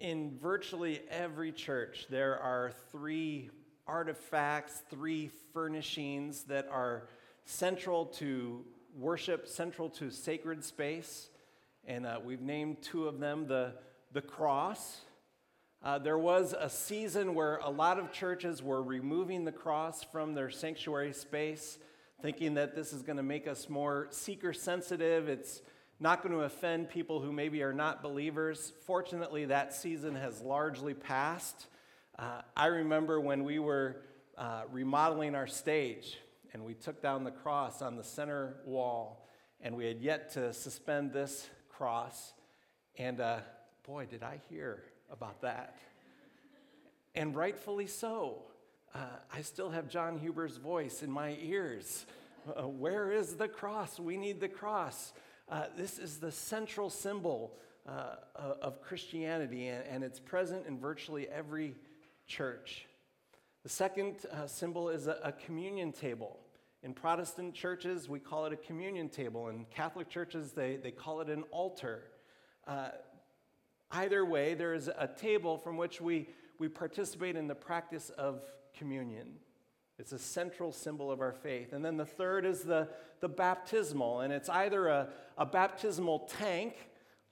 in virtually every church, there are three artifacts, three furnishings that are central to worship, central to sacred space. And uh, we've named two of them the, the cross. Uh, there was a season where a lot of churches were removing the cross from their sanctuary space, thinking that this is going to make us more seeker sensitive. It's not going to offend people who maybe are not believers. Fortunately, that season has largely passed. Uh, I remember when we were uh, remodeling our stage and we took down the cross on the center wall, and we had yet to suspend this cross. And uh, boy, did I hear about that. And rightfully so. Uh, I still have John Huber's voice in my ears. Uh, where is the cross? We need the cross. Uh, this is the central symbol uh, of Christianity, and, and, it's present in virtually every church. The second uh, symbol is a, a, communion table. In Protestant churches, we call it a communion table. In Catholic churches, they, they call it an altar. Uh, either way, there is a table from which we, we participate in the practice of communion. It's a central symbol of our faith. And then the third is the, the baptismal, and it's either a, a baptismal tank,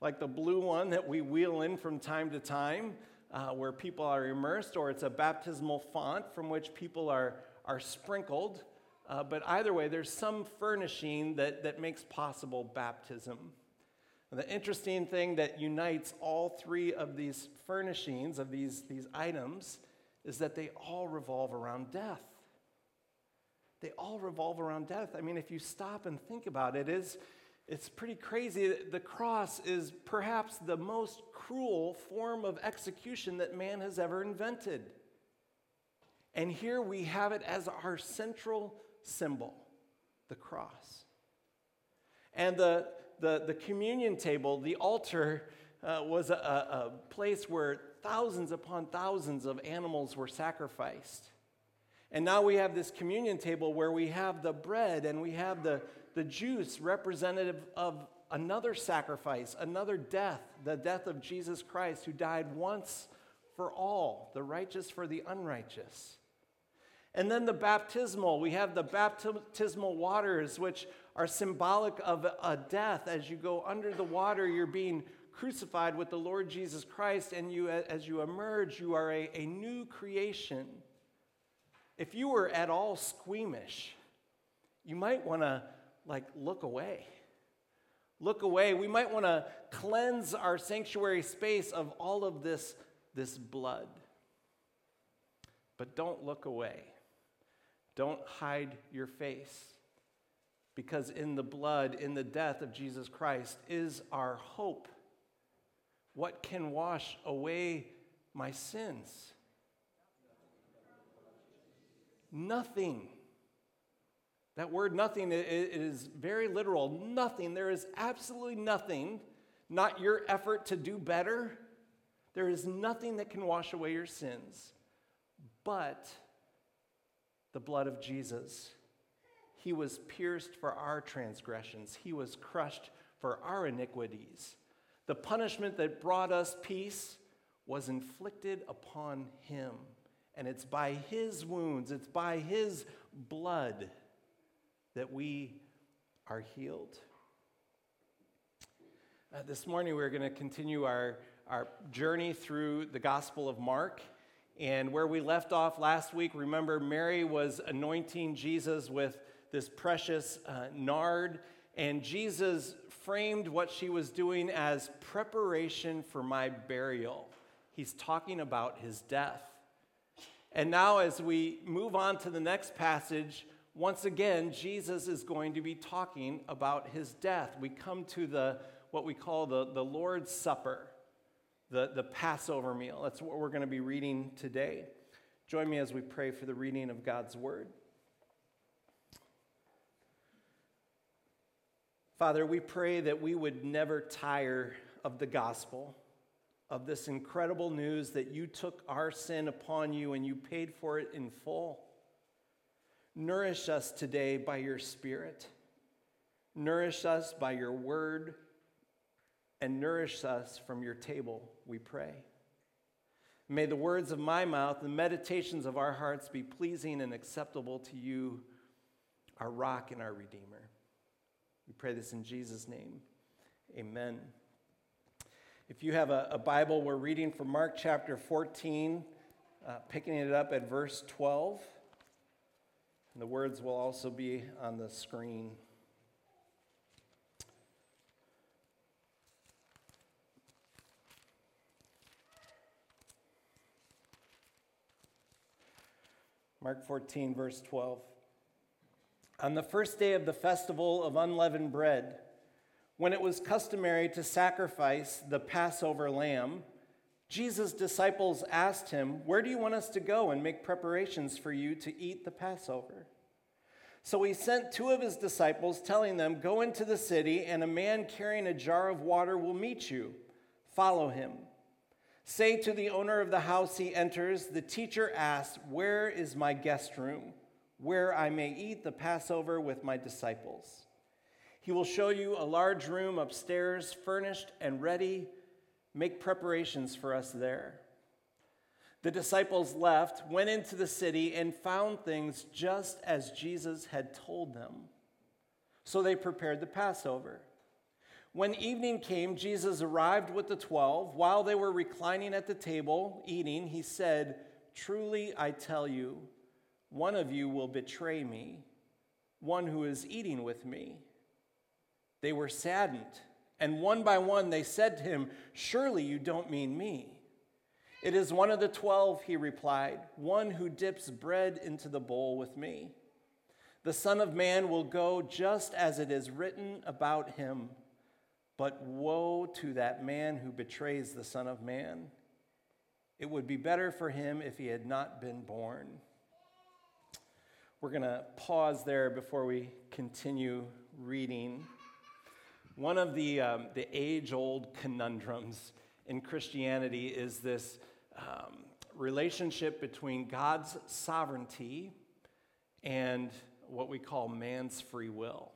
like the blue one that we wheel in from time to time, uh, where people are immersed, or it's a baptismal font from which people are, are sprinkled. Uh, but either way, there's some furnishing that, that makes possible baptism. And the interesting thing that unites all three of these furnishings, of these, these items, is that they all revolve around death they all revolve around death. I mean, if you stop and think about it, it's, it's pretty crazy. The cross is perhaps the most cruel form of execution that man has ever invented. And here we have it as our central symbol the cross. And the, the, the communion table, the altar, uh, was a, a place where thousands upon thousands of animals were sacrificed. And now we have this communion table where we have the bread and we have the, the juice representative of another sacrifice, another death, the death of Jesus Christ, who died once for all, the righteous for the unrighteous. And then the baptismal, we have the baptismal waters, which are symbolic of a death. As you go under the water, you're being crucified with the Lord Jesus Christ, and you, as you emerge, you are a, a new creation. If you were at all squeamish, you might want to like look away. Look away. We might want to cleanse our sanctuary space of all of this, this blood. But don't look away. Don't hide your face. Because in the blood, in the death of Jesus Christ, is our hope. What can wash away my sins? Nothing. That word nothing is very literal. Nothing. There is absolutely nothing, not your effort to do better. There is nothing that can wash away your sins but the blood of Jesus. He was pierced for our transgressions, He was crushed for our iniquities. The punishment that brought us peace was inflicted upon Him. And it's by his wounds, it's by his blood that we are healed. Uh, this morning, we're going to continue our, our journey through the Gospel of Mark. And where we left off last week, remember, Mary was anointing Jesus with this precious uh, nard, and Jesus framed what she was doing as preparation for my burial. He's talking about his death. And now, as we move on to the next passage, once again, Jesus is going to be talking about his death. We come to the what we call the, the Lord's Supper, the, the Passover meal. That's what we're going to be reading today. Join me as we pray for the reading of God's word. Father, we pray that we would never tire of the gospel of this incredible news that you took our sin upon you and you paid for it in full. Nourish us today by your Spirit. Nourish us by your word. And nourish us from your table, we pray. May the words of my mouth the meditations of our hearts be pleasing and acceptable to you, our rock and our Redeemer. We pray this in Jesus' name. Amen. If you have a, a Bible, we're reading from Mark chapter 14, uh, picking it up at verse 12. And the words will also be on the screen. Mark 14, verse 12. On the first day of the festival of unleavened bread, when it was customary to sacrifice the Passover lamb, Jesus' disciples asked him, Where do you want us to go and make preparations for you to eat the Passover? So he sent two of his disciples, telling them, Go into the city, and a man carrying a jar of water will meet you. Follow him. Say to the owner of the house he enters, The teacher asks, Where is my guest room, where I may eat the Passover with my disciples? He will show you a large room upstairs, furnished and ready. Make preparations for us there. The disciples left, went into the city, and found things just as Jesus had told them. So they prepared the Passover. When evening came, Jesus arrived with the twelve. While they were reclining at the table, eating, he said, Truly I tell you, one of you will betray me, one who is eating with me. They were saddened, and one by one they said to him, Surely you don't mean me. It is one of the twelve, he replied, one who dips bread into the bowl with me. The Son of Man will go just as it is written about him. But woe to that man who betrays the Son of Man. It would be better for him if he had not been born. We're going to pause there before we continue reading. One of the, um, the age old conundrums in Christianity is this um, relationship between God's sovereignty and what we call man's free will.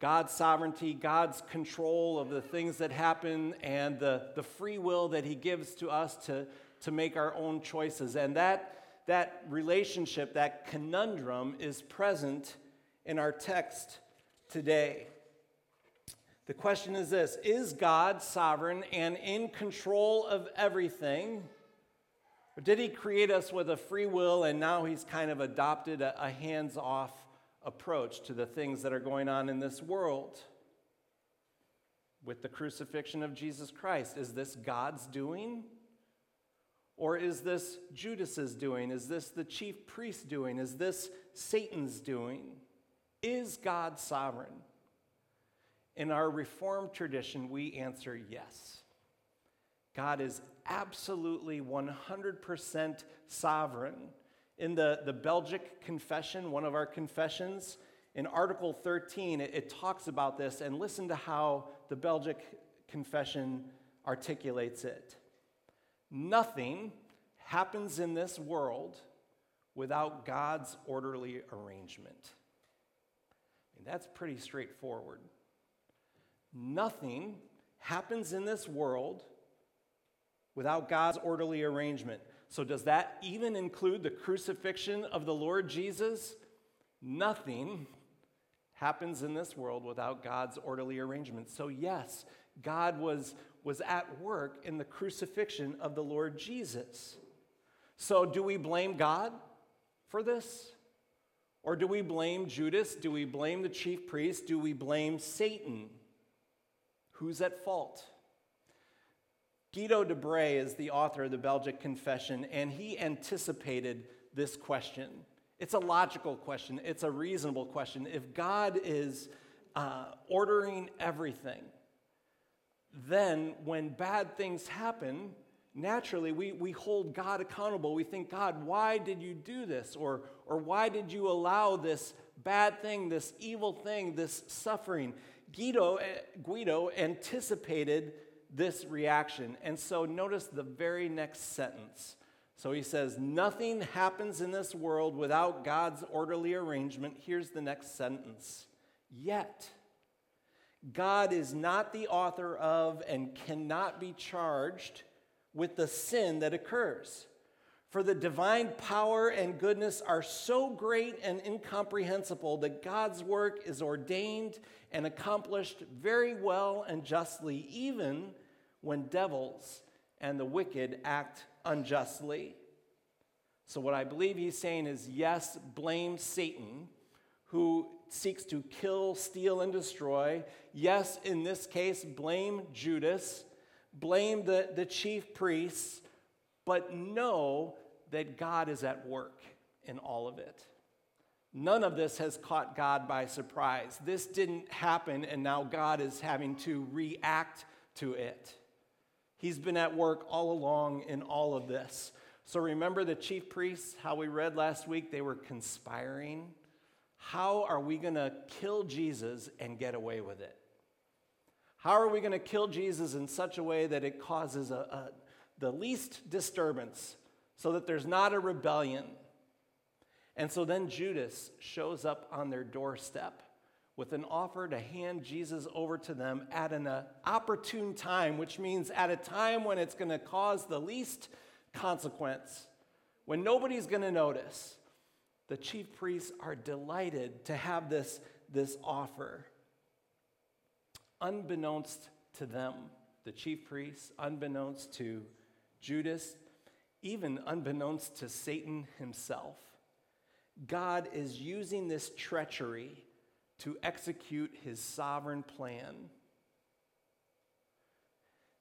God's sovereignty, God's control of the things that happen, and the, the free will that He gives to us to, to make our own choices. And that, that relationship, that conundrum, is present in our text today. The question is this Is God sovereign and in control of everything? Or did He create us with a free will and now He's kind of adopted a, a hands off approach to the things that are going on in this world with the crucifixion of Jesus Christ. Is this God's doing? Or is this Judas's doing? Is this the chief priest doing? Is this Satan's doing? Is God sovereign? In our Reformed tradition, we answer yes. God is absolutely 100% sovereign in the, the Belgic Confession, one of our confessions, in Article 13, it, it talks about this, and listen to how the Belgic Confession articulates it. Nothing happens in this world without God's orderly arrangement. Mean, that's pretty straightforward. Nothing happens in this world without God's orderly arrangement. So, does that even include the crucifixion of the Lord Jesus? Nothing happens in this world without God's orderly arrangement. So, yes, God was, was at work in the crucifixion of the Lord Jesus. So, do we blame God for this? Or do we blame Judas? Do we blame the chief priest? Do we blame Satan? Who's at fault? Guido de Brès is the author of the Belgic Confession, and he anticipated this question. It's a logical question, it's a reasonable question. If God is uh, ordering everything, then when bad things happen, naturally we, we hold God accountable. We think, God, why did you do this? Or, or why did you allow this bad thing, this evil thing, this suffering? Guido, eh, Guido anticipated this reaction. And so notice the very next sentence. So he says, Nothing happens in this world without God's orderly arrangement. Here's the next sentence. Yet, God is not the author of and cannot be charged with the sin that occurs. For the divine power and goodness are so great and incomprehensible that God's work is ordained and accomplished very well and justly, even when devils and the wicked act unjustly. So, what I believe he's saying is yes, blame Satan, who seeks to kill, steal, and destroy. Yes, in this case, blame Judas, blame the, the chief priests but know that God is at work in all of it. None of this has caught God by surprise. This didn't happen, and now God is having to react to it. He's been at work all along in all of this. So remember the chief priests, how we read last week, they were conspiring. How are we going to kill Jesus and get away with it? How are we going to kill Jesus in such a way that it causes a, a the least disturbance so that there's not a rebellion. And so then Judas shows up on their doorstep with an offer to hand Jesus over to them at an uh, opportune time, which means at a time when it's going to cause the least consequence, when nobody's going to notice. The chief priests are delighted to have this, this offer. Unbeknownst to them, the chief priests, unbeknownst to Judas, even unbeknownst to Satan himself, God is using this treachery to execute his sovereign plan.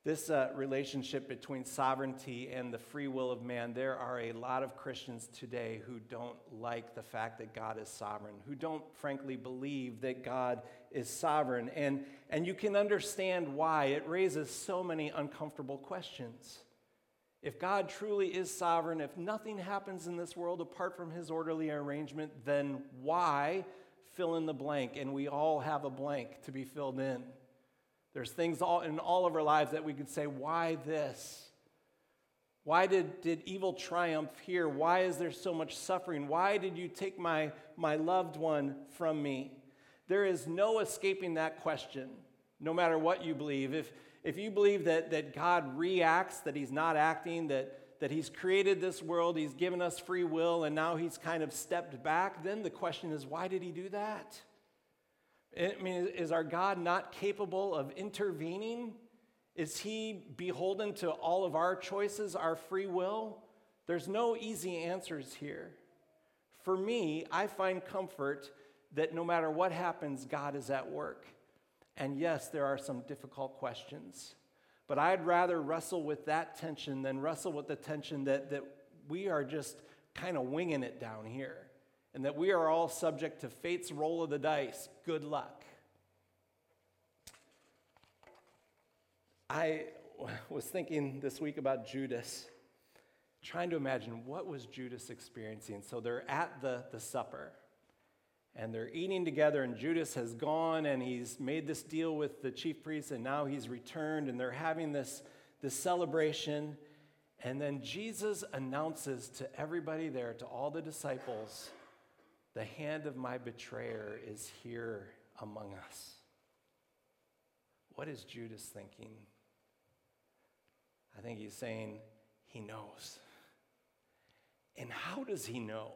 This uh, relationship between sovereignty and the free will of man, there are a lot of Christians today who don't like the fact that God is sovereign, who don't frankly believe that God is sovereign. And, and you can understand why. It raises so many uncomfortable questions. If God truly is sovereign, if nothing happens in this world apart from his orderly arrangement, then why fill in the blank? And we all have a blank to be filled in. There's things all, in all of our lives that we could say, why this? Why did, did evil triumph here? Why is there so much suffering? Why did you take my, my loved one from me? There is no escaping that question, no matter what you believe. If, if you believe that, that God reacts, that He's not acting, that, that He's created this world, He's given us free will, and now He's kind of stepped back, then the question is, why did He do that? I mean, is our God not capable of intervening? Is He beholden to all of our choices, our free will? There's no easy answers here. For me, I find comfort that no matter what happens, God is at work. And yes, there are some difficult questions. But I'd rather wrestle with that tension than wrestle with the tension that, that we are just kind of winging it down here and that we are all subject to fate's roll of the dice. Good luck. I was thinking this week about Judas, trying to imagine what was Judas experiencing. So they're at the, the supper and they're eating together, and Judas has gone and he's made this deal with the chief priests, and now he's returned, and they're having this, this celebration. And then Jesus announces to everybody there, to all the disciples, the hand of my betrayer is here among us. What is Judas thinking? I think he's saying he knows. And how does he know?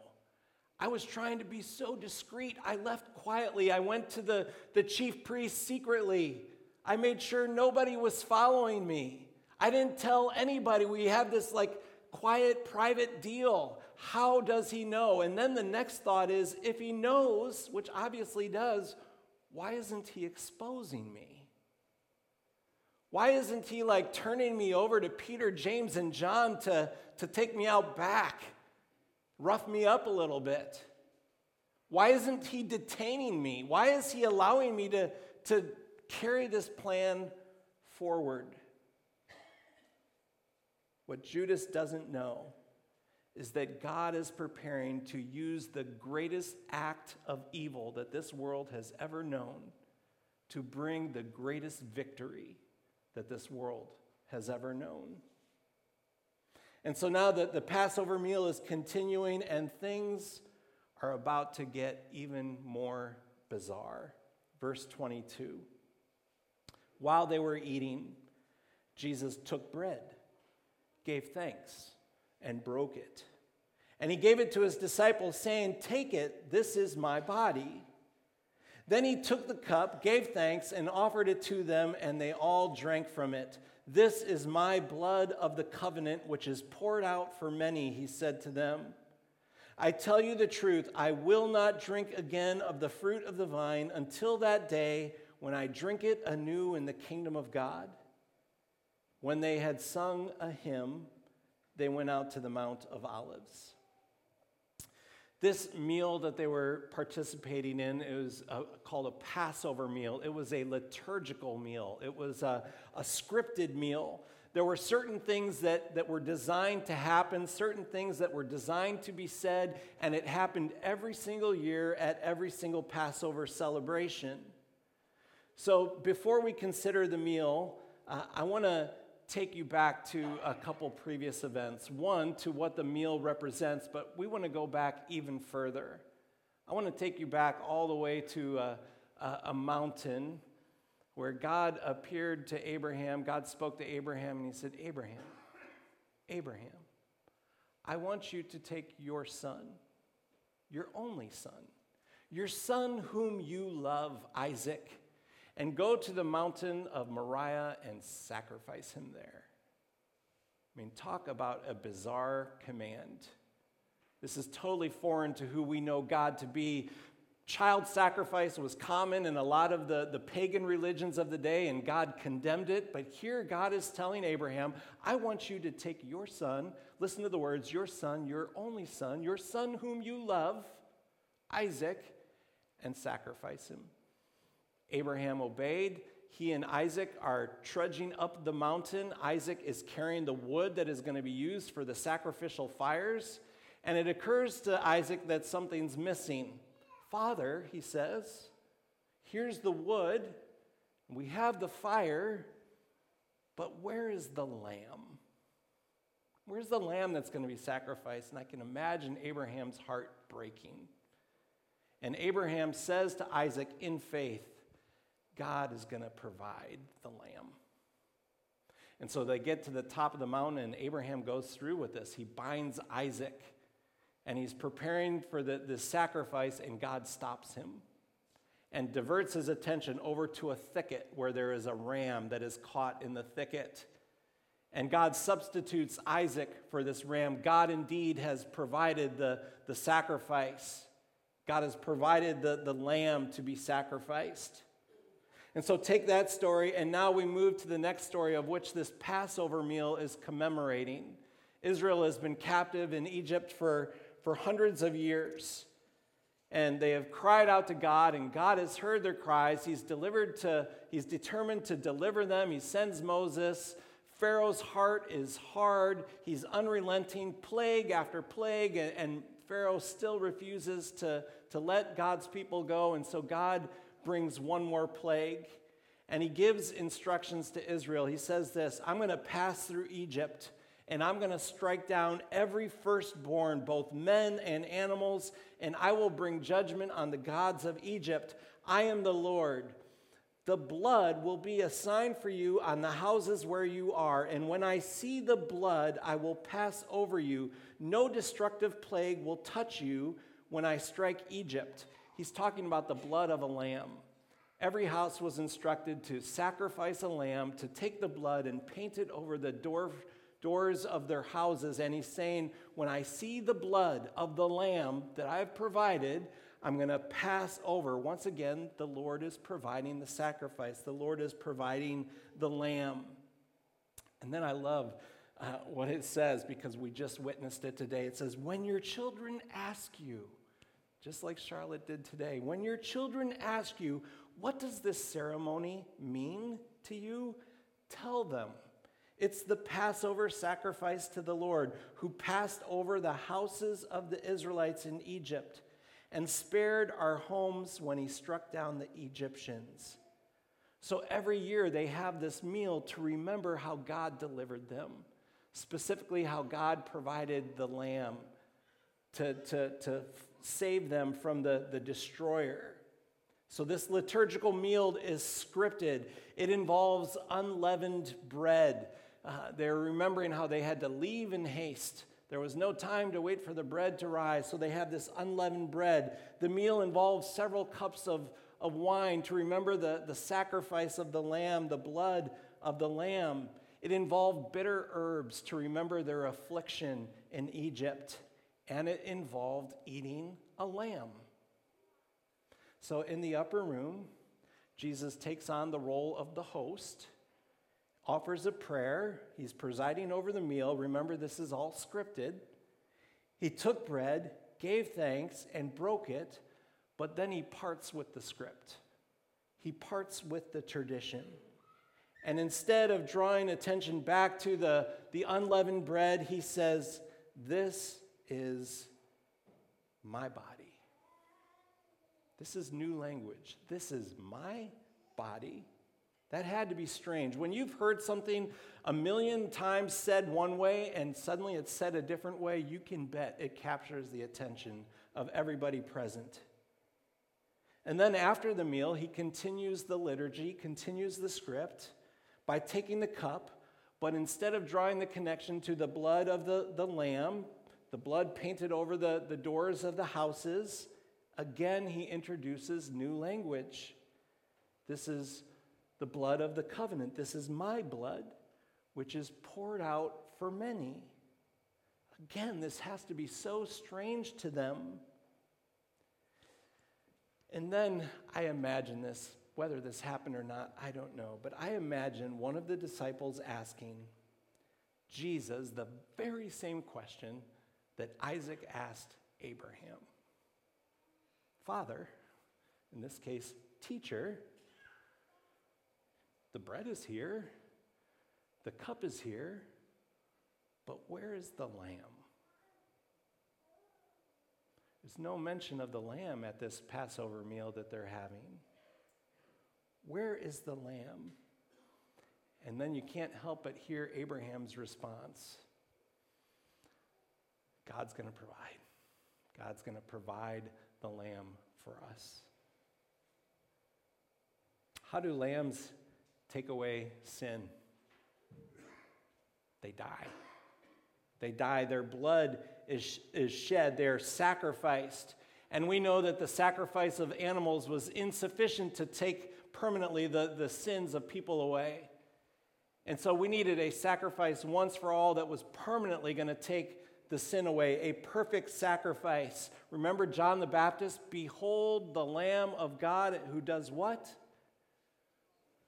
I was trying to be so discreet. I left quietly. I went to the, the chief priest secretly. I made sure nobody was following me. I didn't tell anybody. We had this like quiet, private deal. How does he know? And then the next thought is if he knows, which obviously does, why isn't he exposing me? Why isn't he like turning me over to Peter, James, and John to, to take me out back? Rough me up a little bit? Why isn't he detaining me? Why is he allowing me to, to carry this plan forward? What Judas doesn't know is that God is preparing to use the greatest act of evil that this world has ever known to bring the greatest victory that this world has ever known. And so now the, the Passover meal is continuing, and things are about to get even more bizarre. Verse 22 While they were eating, Jesus took bread, gave thanks and broke it. And he gave it to his disciples, saying, Take it, this is my body. Then he took the cup, gave thanks, and offered it to them, and they all drank from it. This is my blood of the covenant, which is poured out for many, he said to them. I tell you the truth, I will not drink again of the fruit of the vine until that day when I drink it anew in the kingdom of God. When they had sung a hymn, they went out to the Mount of Olives. This meal that they were participating in it was a, called a Passover meal. It was a liturgical meal, it was a, a scripted meal. There were certain things that, that were designed to happen, certain things that were designed to be said, and it happened every single year at every single Passover celebration. So before we consider the meal, uh, I want to take you back to a couple previous events. One, to what the meal represents, but we want to go back even further. I want to take you back all the way to a, a, a mountain where God appeared to Abraham. God spoke to Abraham and he said, Abraham, Abraham, I want you to take your son, your only son, your son whom you love, Isaac and go to the mountain of Moriah and sacrifice him there. I mean, talk about a bizarre command. This is totally foreign to who we know God to be. Child sacrifice was common in a lot of the, the pagan religions of the day, and God condemned it. But here, God is telling Abraham, I want you to take your son, listen to the words, your son, your only son, your son whom you love, Isaac, and sacrifice him. Abraham obeyed. He and Isaac are trudging up the mountain. Isaac is carrying the wood that is going to be used for the sacrificial fires. And it occurs to Isaac that something's missing. Father, he says, here's the wood. We have the fire, but where is the lamb? Where's the lamb that's going to be sacrificed? And I can imagine Abraham's heart breaking. And Abraham says to Isaac in faith, God is going to provide the lamb. And so they get to the top of the mountain, and Abraham goes through with this. He binds Isaac, and he's preparing for the, the sacrifice, and God stops him and diverts his attention over to a thicket where there is a ram that is caught in the thicket. And God substitutes Isaac for this ram. God indeed has provided the, the sacrifice, God has provided the, the lamb to be sacrificed. And so take that story, and now we move to the next story of which this Passover meal is commemorating. Israel has been captive in Egypt for, for hundreds of years. And they have cried out to God, and God has heard their cries. He's delivered to, he's determined to deliver them. He sends Moses. Pharaoh's heart is hard. He's unrelenting, plague after plague, and, and Pharaoh still refuses to, to let God's people go. And so God brings one more plague and he gives instructions to Israel. He says this I'm going to pass through Egypt and I'm going to strike down every firstborn, both men and animals, and I will bring judgment on the gods of Egypt. I am the Lord. The blood will be a sign for you on the houses where you are, and when I see the blood, I will pass over you. No destructive plague will touch you when I strike Egypt he's talking about the blood of a lamb. Every house was instructed to sacrifice a lamb, to take the blood and paint it over the door, doors of their houses. And he's saying, When I see the blood of the lamb that I've provided, I'm going to pass over. Once again, the Lord is providing the sacrifice, the Lord is providing the lamb. And then I love uh, what it says because we just witnessed it today. It says, When your children ask you, just like Charlotte did today. When your children ask you, What does this ceremony mean to you? Tell them. It's the Passover sacrifice to the Lord, who passed over the houses of the Israelites in Egypt and spared our homes when he struck down the Egyptians. So every year they have this meal to remember how God delivered them, specifically how God provided the lamb to, to, to save them from the, the destroyer. So, this liturgical meal is scripted. It involves unleavened bread. Uh, they're remembering how they had to leave in haste. There was no time to wait for the bread to rise, so they have this unleavened bread. The meal involves several cups of, of wine to remember the, the sacrifice of the lamb, the blood of the lamb. It involved bitter herbs to remember their affliction in Egypt, and it involved eating a lamb. So, in the upper room, Jesus takes on the role of the host, offers a prayer. He's presiding over the meal. Remember, this is all scripted. He took bread, gave thanks, and broke it, but then he parts with the script. He parts with the tradition. And instead of drawing attention back to the, the unleavened bread, he says, This is my body. This is new language. This is my body. That had to be strange. When you've heard something a million times said one way and suddenly it's said a different way, you can bet it captures the attention of everybody present. And then after the meal, he continues the liturgy, continues the script by taking the cup, but instead of drawing the connection to the blood of the, the lamb, the blood painted over the, the doors of the houses, again, he introduces new language. This is the blood of the covenant. This is my blood, which is poured out for many. Again, this has to be so strange to them. And then I imagine this, whether this happened or not, I don't know, but I imagine one of the disciples asking Jesus the very same question that Isaac asked Abraham. Father, in this case, teacher, the bread is here, the cup is here, but where is the lamb? There's no mention of the lamb at this Passover meal that they're having. Where is the lamb? And then you can't help but hear Abraham's response God's going to provide. God's going to provide the lamb for us. How do lambs take away sin? They die. They die. Their blood is, is shed. They're sacrificed. And we know that the sacrifice of animals was insufficient to take permanently the, the sins of people away. And so we needed a sacrifice once for all that was permanently going to take the sin away, a perfect sacrifice. Remember John the Baptist? Behold the Lamb of God who does what?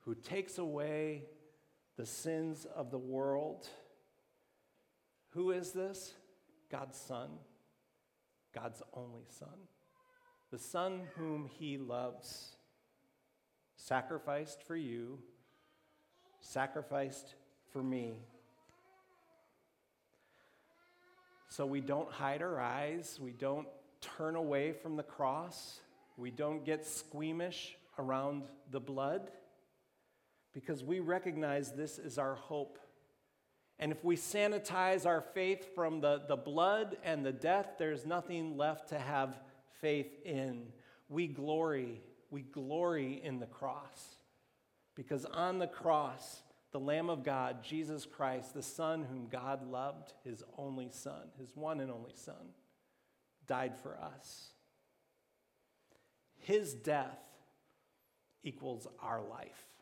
Who takes away the sins of the world. Who is this? God's Son, God's only Son, the Son whom He loves, sacrificed for you, sacrificed for me. So we don't hide our eyes, we don't turn away from the cross, we don't get squeamish around the blood, because we recognize this is our hope. And if we sanitize our faith from the, the blood and the death, there's nothing left to have faith in. We glory, we glory in the cross. Because on the cross, the Lamb of God, Jesus Christ, the Son whom God loved, his only Son, his one and only Son, died for us. His death equals our life.